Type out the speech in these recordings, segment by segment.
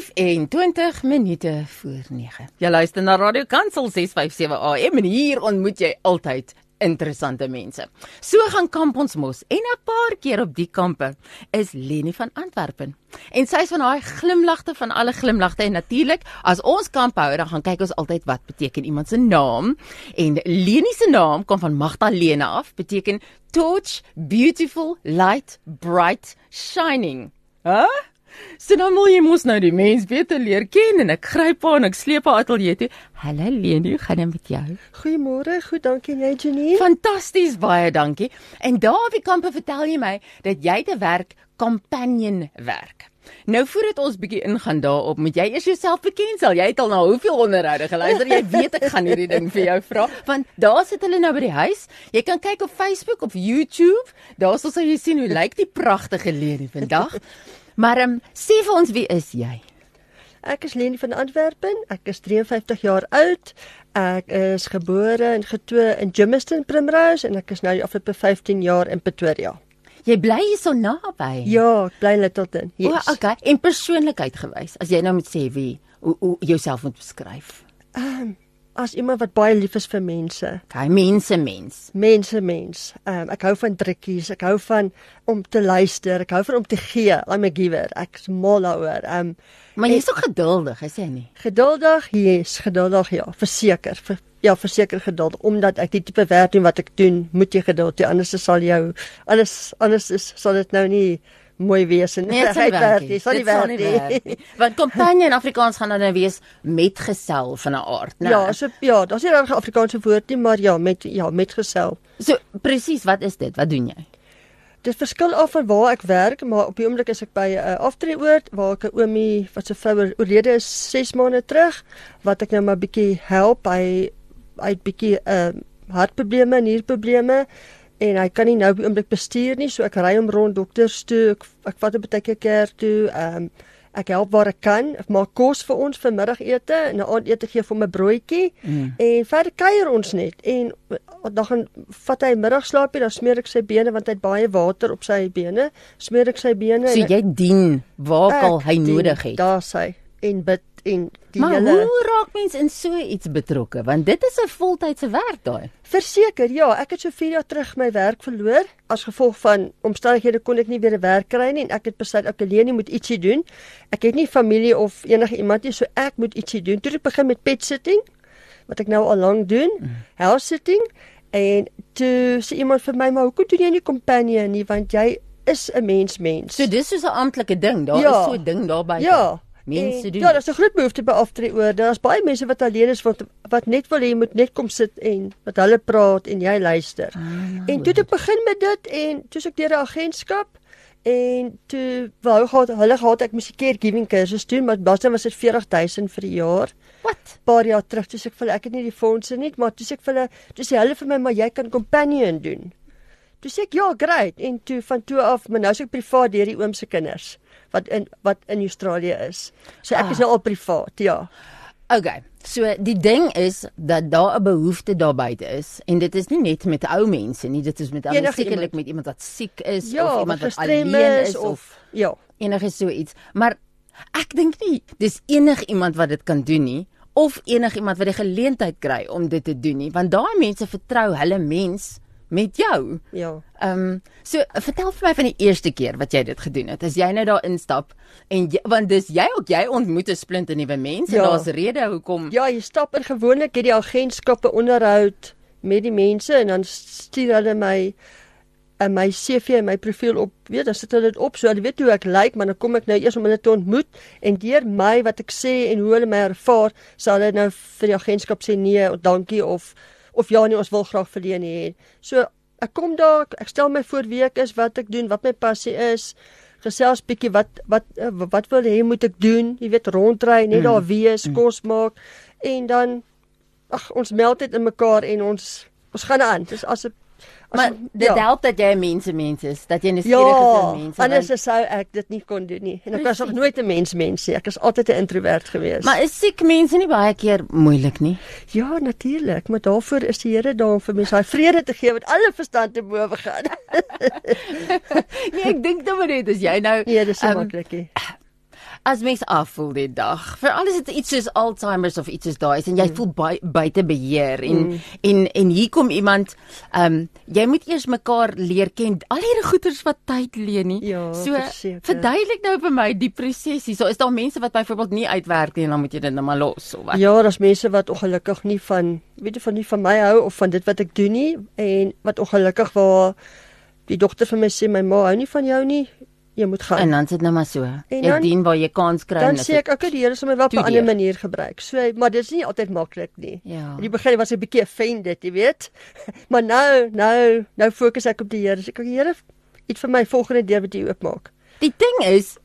25 minute voor 9. Jy luister na Radio Kansel 657 AM en hier ontmoet jy altyd interessante mense. So gaan kamp ons mos en 'n paar keer op die kampe is Leni van Antwerpen. En sy is van daai glimlagte van alle glimlagte en natuurlik as ons kamp hou dan gaan kyk ons altyd wat beteken iemand se naam en Leni se naam kom van Magdalena af beteken torch beautiful light bright shining. Hæ? Huh? So nou moet jy mos nou die mens beter leer ken en ek gryp aan ek sleep haar ateljee toe. Hallo Leni, hoe gaan dit met jou? Goeiemôre, goed, dankie jy Jenny. Fantasties, baie dankie. En daar op die kampe vertel jy my dat jy te werk companion werk. Nou voordat ons bietjie ingaan daarop, moet jy eers jouself bekendstel. Jy het al na hoeveel onderhoude geluister? Jy weet ek gaan hierdie ding vir jou vra, want daar sit hulle nou by die huis. Jy kan kyk op Facebook of YouTube. Daar sal jy sien hoe lyk die pragtige Leni vandag. Maar um, sê vir ons wie is jy? Ek is Leni van Antwerpen. Ek is 53 jaar oud. Ek is gebore en getoe in Germiston Primrose en ek is nou die afgelope 15 jaar in Pretoria. Jy bly hier so naby. Ja, ek bly Littleton. Yes. O, okay. En persoonlikheid gewys, as jy nou moet sê wie hoe, hoe jouself moet beskryf. Ehm um, as iemand wat baie lief is vir mense. Okay, mense mens. Mense mens. Um, ek hou van drukkies, ek hou van om te luister, ek hou van om te gee. I'm a giver. Ek's mal daaroor. Um, maar jy's ook geduldig, is jy nie? Geduldig? Yes, geduldig ja, verseker. Ver, ja, verseker geduld omdat ek die tipe werk doen wat ek doen, moet jy geduld hê anders sal jou alles anders is sal dit nou nie mooi wees en nee, sal werk. Dit sal nie werk nie. Want companion Afrikaans gaan dan nou wees metgesel van 'n aard, né? Ja, so ja, daar's nie 'n Afrikaanse woord nie, maar ja, met ja, metgesel. So presies, wat is dit? Wat doen jy? Dit verskil af van waar ek werk, maar op die oomblik is ek by 'n uh, aftreeoord waar ek 'n oomie wat se vrou oorlede is 6 maande terug, wat ek nou maar bietjie help by hy het bietjie uh hartprobleme en nierprobleme en hy kan nie nou op die oomblik bestuur nie, so ek ry hom rond dokters toe, ek, ek vat hom baie keer kerk toe. Ehm um, ek help waar ek kan. Ek maak kos vir ons vir middagete en 'n aandete gee vir 'n broodjie. Mm. En verder kuier ons net en dan gaan vat hy middagslaapie, dan smeer ek sy bene want hy het baie water op sy bene. Smeer ek sy bene. So jy dien waar al hy dien, nodig het. Daar sê en bid en die maar hele Maar hoe raak mens in so iets betrokke? Want dit is 'n voltydse werk daai. Verseker, ja, ek het so 4 jaar terug my werk verloor as gevolg van omstandighede kon ek nie weer 'n werk kry nie en ek het besluit ek alleen moet ietsie doen. Ek het nie familie of enige iemand nie, so ek moet ietsie doen. Toe ek begin met pet sitting wat ek nou al lank doen, mm. house sitting en toe sê iemand vir my, "Maar hoekom doen jy nie companion nie want jy is 'n mens mens." So dis is 'n amptelike ding. Daar ja. is so 'n ding daarby. Ja mense doen. Ja, daar's 'n groot behoefte by aftree oor. Daar's baie mense wat alleen is wat wat net wil hê moet net kom sit en wat hulle praat en jy luister. Ah, en toe het ek begin met dit en toe ek deur 'n agentskap en toe wou gehad hulle gehad ek moes 'n caregiving kursus doen, maar basens was dit 40000 vir die jaar. Wat? Paar jaar terug toe ek vir ek het nie die fondse nie, maar toe ek vir hulle toe sê hulle vir my maar jy kan companion doen. Toe sê ek ja, great en toe van toe af, maar nou is ek privaat deur die oom se kinders wat in wat in Australië is. So ek ah. is nou al privaat, ja. Okay. So die ding is dat daar 'n behoefte daar buite is en dit is nie net met ou mense nie, dit is met almal sekerlik met iemand wat siek is ja, of iemand wat alleen is, is of, of ja, enige so iets. Maar ek dink nie dis enig iemand wat dit kan doen nie of enig iemand wat die geleentheid kry om dit te doen nie, want daai mense vertrou hulle mens met jou. Ja. Ehm um, so vertel vir my van die eerste keer wat jy dit gedoen het. As jy nou daar instap en jy, want dis jy ook jy ontmoet 'n splinte nuwe mense ja. en daar's rede hoekom. Ja, jy stap in gewoonlik het die agentskappe onderhoud met die mense en dan stuur hulle my en my CV en my profiel op, weet, dan sit hulle dit op so hulle weet hoe ek lyk, maar dan kom ek nou eers om hulle te ontmoet en deur my wat ek sê en hoe hulle my ervaar, sal hulle nou vir die agentskap sê nee, dankie of of ja nee ons wil graag verleen hê. So ek kom daar, ek stel my voor wie ek is, wat ek doen, wat my passie is. Gesels bietjie wat wat eh, wat wil hê moet ek doen? Jy weet rondry, net mm. daar wees, mm. kos maak en dan ag ons meld dit in mekaar en ons ons gaan aan. Dis as 'n Maar dit ja. help dat jy 'n mense mens is, dat jy 'n nuuskierige ja, mens is. Anders want... sou ek dit nie kon doen nie. En ek was nog nooit 'n mens mens nie. Ek is altyd 'n introwert gewees. Maar is siek mense nie baie keer moeilik nie? Ja, natuurlik, maar daarvoor is die Here daar om vir mense daai vrede te gee wat alle verstand te bowe gaan. nee, ek dink dan maar net as jy nou Nee, dis so um, maklik. As mens afvoel die dag. Veral as dit iets soos Alzheimer's of iets soos daai is en jy mm. voel by, buite beheer en mm. en en hier kom iemand ehm um, jy moet eers mekaar leer ken. Al hierdie goeters wat tyd leen nie. Ja, so verduidelik nou vir my die proses hier. So is daar mense wat byvoorbeeld nie uitwerk nie en dan moet jy dit net maar los of wat? Ja, daar's mense wat ongelukkig nie van weet jy van nie van my hou of van dit wat ek doen nie en wat ongelukkig waar die dogter vir my sê my ma hou nie van jou nie jy moet gaan. En dan sit nou maar so. Jy dien waar jy kans kry. Dan sê ek okay, die Here my wel op 'n ander manier gebruik. So, maar dit is nie altyd maklik nie. Ja. In die begin was ek 'n bietjie offended, jy weet. maar nou, nou, nou fokus ek op die Here. Sê ek, Here, iets vir my volgende deur wat jy oopmaak. Die ding is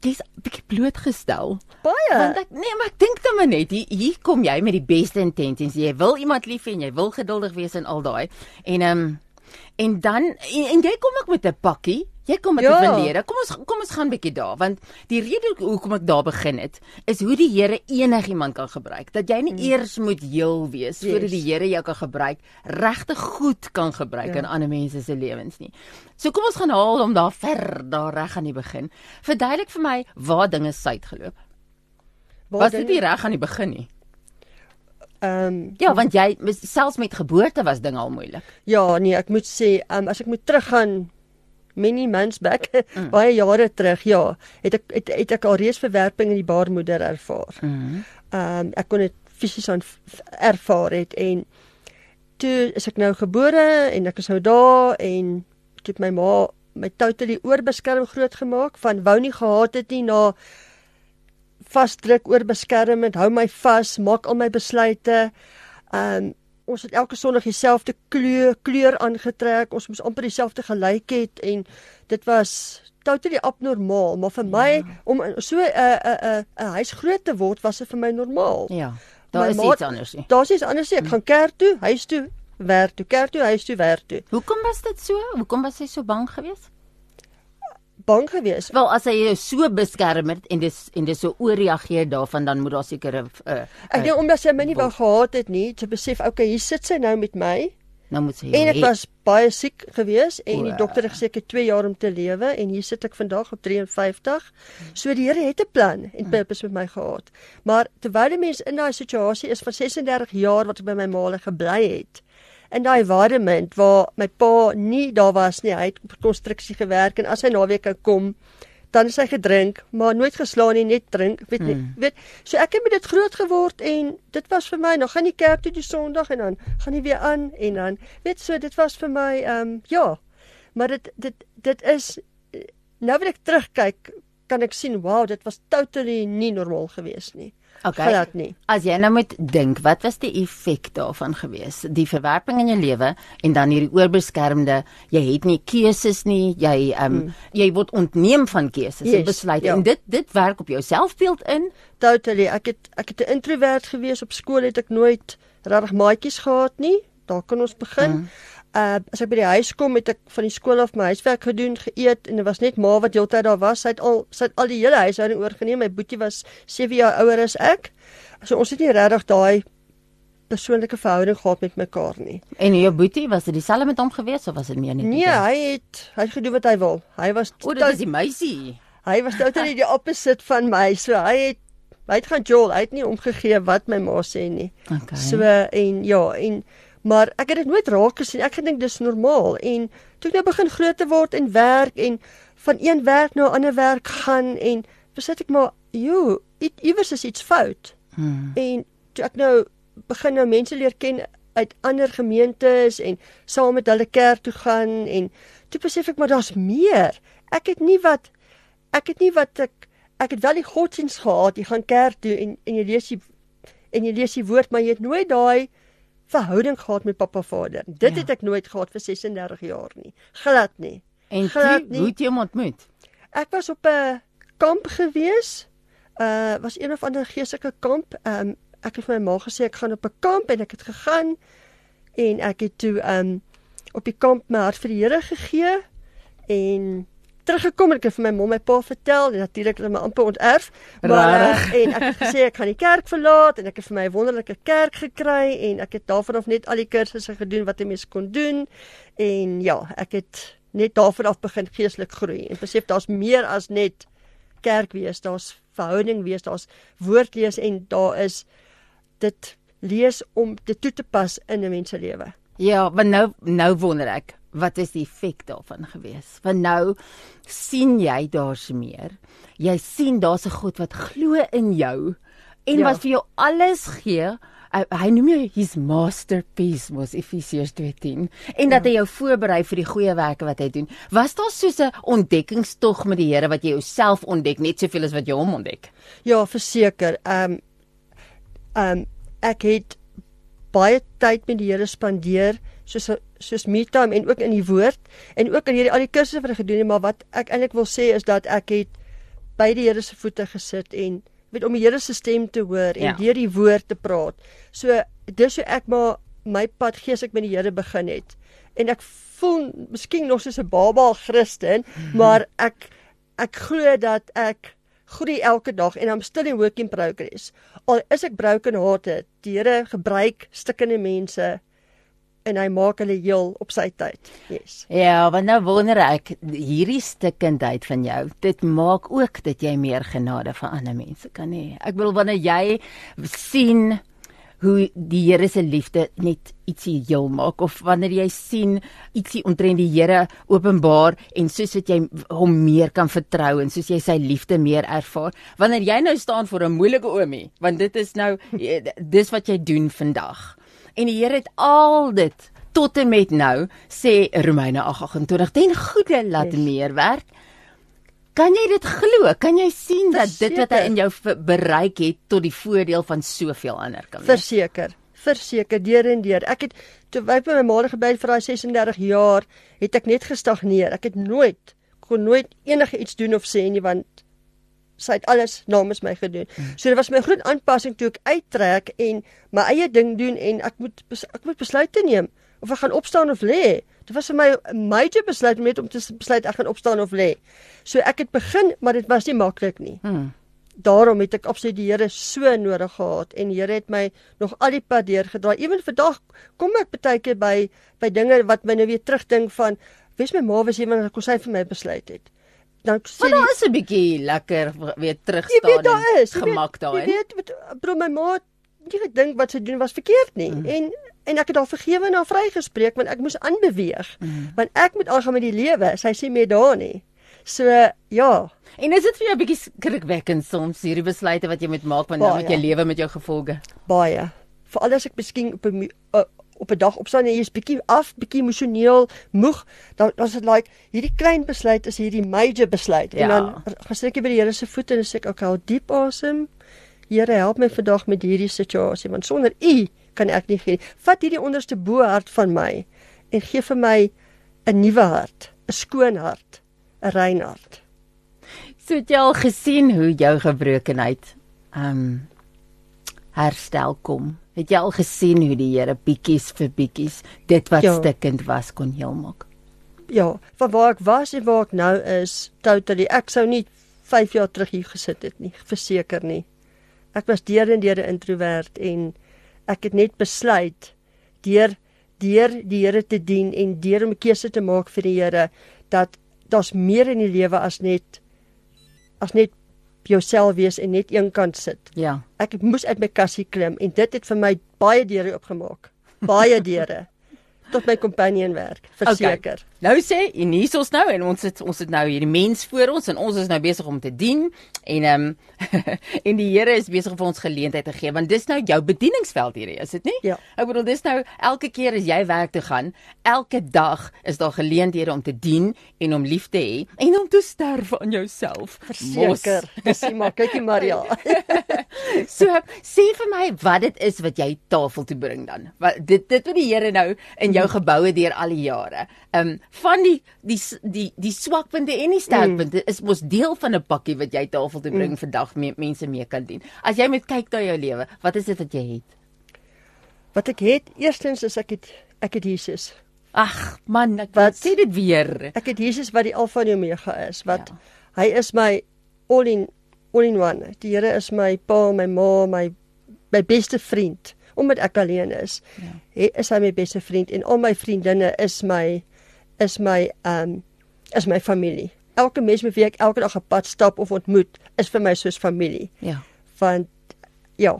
dis bietjie blootgestel. Baie. Want ek nee, maar ek dink dan maar net hier, hier kom jy met die beste intentions. Jy wil iemand lief hê en jy wil geduldig wees en al daai. En ehm um, en dan en, en jy kom ook met 'n pakkie Jy kom met ja. die verlede. Kom ons kom ons gaan bietjie daar want die rede hoekom ek daar begin het is hoe die Here enigiemand kan gebruik. Dat jy nie hmm. eers moet heel wees yes. voordat die Here jou kan gebruik, regtig goed kan gebruik ja. in ander mense se lewens nie. So kom ons gaan haal om daar ver daar reg aan die begin. Verduidelik vir my waar dinge suid geloop. Was dit nie reg aan die begin nie? Ehm um, ja, want jy selfs met geboorte was dinge al moeilik. Ja, nee, ek moet sê, um, as ek moet teruggaan many months back mm. baie jare terug ja het ek het, het ek al reeds verwerping in die baarmoeder ervaar. Mm. Ehm mm. um, ek kon dit fisies aan ervaar het en toe is ek nou gebore en ek is nou daar en toe het my ma my totally oorbeskerm groot gemaak van wou nie gehad het nie na vasdruk oorbeskermend hou my vas maak al my besluite. Ehm um, ons het elke sonnig dieselfde kleur kleur aangetrek. Ons moes amper dieselfde gelyk het en dit was totally abnormaal, maar vir my ja. om so 'n 'n 'n 'n huis groot te word was dit vir my normaal. Ja. Daar is iets anders nie. Daar's iets anders nie. Ek hm. gaan kerk toe, huis toe, werk toe, kerk toe, huis toe, werk toe. Hoekom was dit so? Hoekom was jy so bang geweest? Bang gewees. Wel as hy jou so beskerm het en dis en dis so ooreageer daarvan dan moet daar seker 'n uh, Ek dink omdat sy my nie wou gehad het nie, te besef okay, hier sit sy nou met my. Nou moet sy En ek was baie siek gewees en die dokter het gesê ek het 2 jaar om te lewe en hier sit ek vandag op 53. So die Here het 'n plan en hmm. purpose met my gehad. Maar terwyl die mens in daai situasie is vir 36 jaar wat ek by my maale gebly het, in daai environment waar my pa nie daar was nie. Hy het op konstruksie gewerk en as hy naweek kom, dan is hy gedrink, maar nooit geslaan nie, net drink, weet nie. Hmm. Weet, so ek het met dit groot geword en dit was vir my, nou gaan die kerk toe die Sondag en dan gaan hy weer aan en dan weet so dit was vir my ehm um, ja. Maar dit dit dit is nou wat ek terugkyk, kan ek sien, wow, dit was totally nie normaal geweest nie. Okay. Glad nie. As jy nou moet dink, wat was die effek daarvan gewees? Die verwerping in jou lewe en dan hierdie oorbeskermde, jy het nie keuses nie, jy ehm um, hmm. jy word ontneem van keuses yes, en besluite ja. en dit dit werk op jou selfbeeld in. Totally. Ek het ek het 'n introvert gewees op skool het ek nooit regtig maatjies gehad nie. Daar kan ons begin. Hmm. Uh as ek by die huis kom het ek van die skool af my huiswerk gedoen, geëet en dit was net ma wat heeltyd daar was. Sy het al sy het al die hele huishouding oorgeneem. My boetie was 7 jaar ouer as ek. So ons het nie regtig daai persoonlike verhouding gehad met mekaar nie. En jou boetie was dit dieselfde met hom gewees of was dit meer nie? Nee, hy het hy het gedoen wat hy wil. Hy was O, dit is die meisie. Hy was totally die opposite van my. So hy het hy het gaan jol. Hy het nie omgegee wat my ma sê nie. Okay. So en ja, en maar ek het dit nooit raak gesien. Ek gedink dis normaal en toe ek nou begin groot te word en werk en van een werk na 'n ander werk gaan en besit ek maar, "Jo, iewers is iets fout." Hmm. En toe ek nou begin nou mense leer ken uit ander gemeentes en saam met hulle kerk toe gaan en toe besef ek maar daar's meer. Ek het nie wat ek het nie wat ek ek het wel die godsdienst gehad. Jy gaan kerk toe en en jy lees die en jy lees die woord, maar jy het nooit daai verhouding gehad met pappa vader. Dit ja. het ek nooit gehad vir 36 jaar nie. Glad nie. En glad nie. hoe het jy hom ontmoet? Ek was op 'n kamp gewees. Uh was een of ander geestelike kamp. Um ek het vir my ma gesê ek gaan op 'n kamp en ek het gegaan en ek het toe um op die kamp my hart vir die Here gegee en teruggekom en ek het vir my mom en pa vertel en natuurlik het my amper onterf. Maar uh, en ek het gesê ek gaan die kerk verlaat en ek het vir my 'n wonderlike kerk gekry en ek het daarvan af net al die kursusse gedoen wat 'n mens kon doen. En ja ek het net daarvan af begin geestelik groei en besef daar's meer as net kerk wees, daar's verhouding wees, daar's woord lees en daar is dit lees om dit toe te pas in 'n mens se lewe. Ja, maar nou nou wonder ek, wat is die effek daarvan gewees? Want nou sien jy daar's meer. Jy sien daar's 'n God wat glo in jou en ja. wat vir jou alles gee. Hy, hy noem jou his masterpiece mos Efesiërs 2:10 en dat ja. hy jou voorberei vir die goeie werke wat hy doen. Was daar soos 'n ontdekkingstog met die Here wat jy jouself ontdek net soveel as wat jy hom ontdek? Ja, verseker. Ehm um, ehm um, ek het baie tyd met die Here spandeer soos soos me time en ook in die woord en ook in hierdie al die kursusse wat ek gedoen het maar wat ek eintlik wil sê is dat ek het by die Here se voete gesit en weet om die Here se stem te hoor en ja. deur die woord te praat. So dis hoe ek maar my pad gees ek met die Here begin het. En ek voel miskien nog soos 'n baba Christen, maar ek ek glo dat ek groei elke dag en I'm still in work in progress. Al is ek broken hearted, die Here gebruik stukkende mense en hy maak hulle heel op sy tyd. Yes. Ja, want nou wonder ek hierdie stukkendheid van jou, dit maak ook dat jy meer genade vir ander mense kan hê. Ek wil wanneer jy sien hoe die Here se liefde net ietsie heel maak of wanneer jy sien ietsie omtrent die Here openbaar en soos wat jy hom meer kan vertrou en soos jy sy liefde meer ervaar wanneer jy nou staan voor 'n moeilike oomie want dit is nou dis wat jy doen vandag en die Here het al dit tot en met nou sê Romeine 8:28 ten goeie laat yes. meer werk Kan jy dit glo? Kan jy sien dat Verseker. dit wat hy in jou bereik het tot die voordeel van soveel ander kan wees? Verseker. Verseker deur en deur. Ek het toe by my ma gebly vir daai 36 jaar, het ek net gestagneer. Ek het nooit kon nooit enige iets doen of sê nie want sy het alles namens my gedoen. So dit was my groot aanpassing toe ek uittrek en my eie ding doen en ek moet ek moet besluite neem of ek gaan opstaan of lê. Dit was vir my 'n major besluit met om te besluit ek gaan opstaan of lê. So ek het begin, maar dit was nie maklik nie. Hmm. Daarom het ek absoluut die Here so nodig gehad en die Here het my nog al die pad deurgedra. Ewen vandag kom ek baie keer by by dinge wat my nou weer terugdink van wes my ma was iemand wat kon sy vir my besluit het. Dan sê Maar daar is 'n bietjie lekker weer terugstaan. Jy weet daar is gemak daarin. Jy weet, bro my ma nie gedink wat sy doen was verkeerd nie. Hmm. En en ek het haar vergewe en haar vrygespreek want ek moes aanbeweeg. Mm. Want ek moet aangaan met die lewe. Sy sê meer daar nie. So ja. En is dit vir jou 'n bietjie skrikwekkend soms hierdie besluite wat jy moet maak want nou met jou lewe met jou gevolge? Baie. Veral as ek miskien op 'n op 'n dag opstaan en jy is bietjie af, bietjie emosioneel moeg, dan dan is dit like hierdie klein besluit is hierdie major besluit. Ja. En dan gesit ek by die Here se voete en sê ek okay, diep asem. Here help my vandag met hierdie situasie want sonder U kan ek nie gee. Vat hierdie onderste bo hart van my en gee vir my 'n nuwe hart, 'n skoon hart, 'n rein hart. So het jy al gesien hoe jou gebrokenheid um herstel kom? Het jy al gesien hoe die Here bietjies vir bietjies dit wat ja. stikkend was kon heel maak? Ja, van waar ek was en waar ek nou is, totally. Ek sou nie 5 jaar terug hier gesit het nie, verseker nie. Ek was deur en deur 'n introwert en ek het net besluit deur deur die Here te dien en deur om 'n keuse te maak vir die Here dat daar's meer in die lewe as net as net jouself wees en net een kant sit. Ja. Ek moes uit my kassie klim en dit het vir my baie deure oopgemaak. Baie deure tot my companion werk, verseker. Okay. Nou sê en hier is ons nou en ons het ons het nou hierdie mens voor ons en ons is nou besig om te dien en ehm um, en die Here is besig om vir ons geleentheid te gee want dis nou jou bedieningsveld hierdie, is dit nie? Ja. Ek bedoel dis nou elke keer as jy werk toe gaan, elke dag is daar geleenthede om te dien en om lief te hê en om te sterf aan jouself. Verseker. Dis maar kykie Maria. so sê vir my wat dit is wat jy tafel toe bring dan. Wat dit dit wat die Here nou in jou geboue deur al die jare. Ehm um, van die die die die swakpunte en die sterkpunte mm. is mos deel van 'n pakkie wat jy tafel toe bring mm. vandag me, mense mee kan dien. As jy met kyk na jou lewe, wat is dit wat jy het? Wat ek het, eerstens is ek het ek het Jesus. Ag man, ek wat sê dit weer. Ek het Jesus wat die Alfa en Omega is, wat ja. hy is my all in all in one. Die Here is my pa, my ma, my my beste vriend omdat ek alleen is. Ja. Hy is hy my beste vriend en al my vriendinne is my is my um is my familie. elke mens met wie ek elke dag 'n pad stap of ontmoet, is vir my soos familie. Ja. Want ja.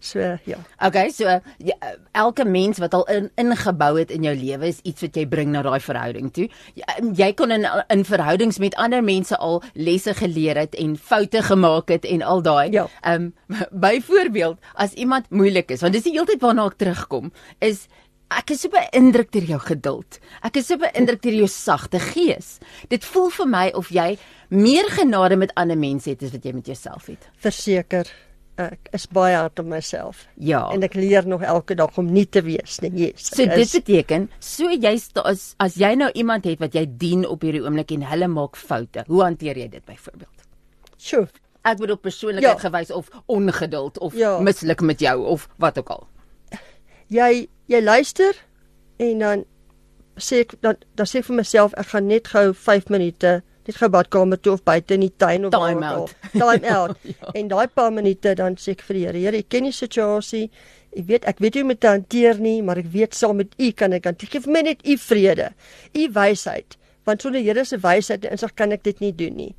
So ja. Okay, so ja, elke mens wat al in, ingebou het in jou lewe is iets wat jy bring na daai verhouding toe. Jy, jy kon in in verhoudings met ander mense al lesse geleer het en foute gemaak het en al daai. Ja. Ehm um, byvoorbeeld as iemand moeilik is, want dis die heeltyd waarna ek terugkom, is Ek is so beïndruk deur jou geduld. Ek is so beïndruk deur jou sagte gees. Dit voel vir my of jy meer genade met ander mense het as wat jy met jouself het. Verseker ek is baie hard op myself. Ja. En ek leer nog elke dag om nie te wees nie. Yes. So ek dit is- beteken, so jy as as jy nou iemand het wat jy dien op hierdie oomblik en hulle maak foute, hoe hanteer jy dit byvoorbeeld? Sjoe. Ek bedoel persoonlikheid Ja. gewys of ongeduld of Ja. misluk met jou of wat ook al. Jy jy luister en dan sê ek dan dan sê ek vir myself ek gaan net gou 5 minute net gou badkamer toe of buite in die tuin of Time waar out. al. Time out. Ja. En daai paar minute dan sê ek vir die Here, Here, ek ken die situasie. Ek weet ek weet hoe om dit te hanteer nie, maar ek weet saam met U kan ek hanteer. Geef my net U vrede, U wysheid, want sonder Here se wysheid en insig kan ek dit nie doen nie.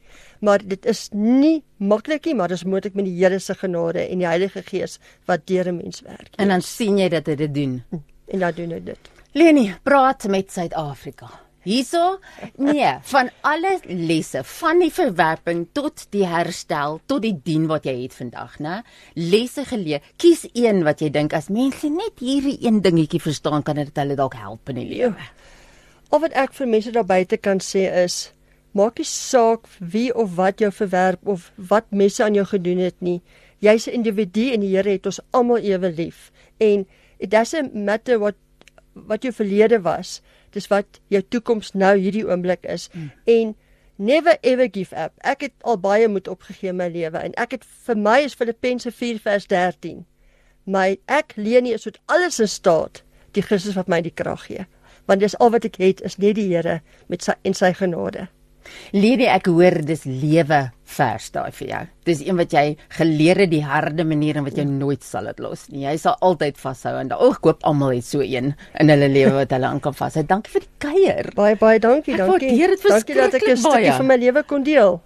Maar dit is nie maklik nie, maar dis moontlik met die Here se genade en die Heilige Gees wat deur 'n mens werk. En dan sien jy dat hy dit doen. En dan doen ek dit. Leni, praat met Suid-Afrika. Hierso? Nee, van alle lesse, van die verwerping tot die herstel, tot die dien wat jy het vandag, né? Lesse geleer. Kies een wat jy dink as mense net hierdie een dingetjie verstaan, kan dit hulle dalk help in die lewe. Al wat ek vir mense daar buite kan sê is maak nie saak wie of wat jou verwerp of wat mense aan jou gedoen het nie. Jy's 'n individu en die Here het ons almal ewe lief. En it doesn't matter what wat jou verlede was, dis wat jou toekoms nou hierdie oomblik is. Mm. En never ever give up. Ek het al baie moed opgegee in my lewe en ek het vir my is Filippense 4 vers 13. My ek Leni is tot alles in staat die Christus wat my die krag gee. Want dis al wat ek het is net die Here met sy en sy genade. Lady, ek hoor dis lewe vers daai vir jou. Dis een wat jy geleer het die harde manier en wat jy nooit sal dit los nie. Jy sal altyd vashou en daai oog koop almal het so een in hulle lewe wat hulle aan kan vashou. Dankie vir die kuier. Baie baie dankie, Ek dankie. dankie dat ek 'n stukkie van my lewe kon deel.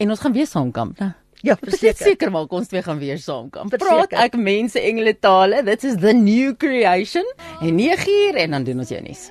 En ons gaan weer saamkamp, né? Ja, Ek verseker. seker maak ons twee gaan weer. Verseker. Praat ek mense engele tale. This is the new creation. En 9 uur en dan doen ons jou nuus.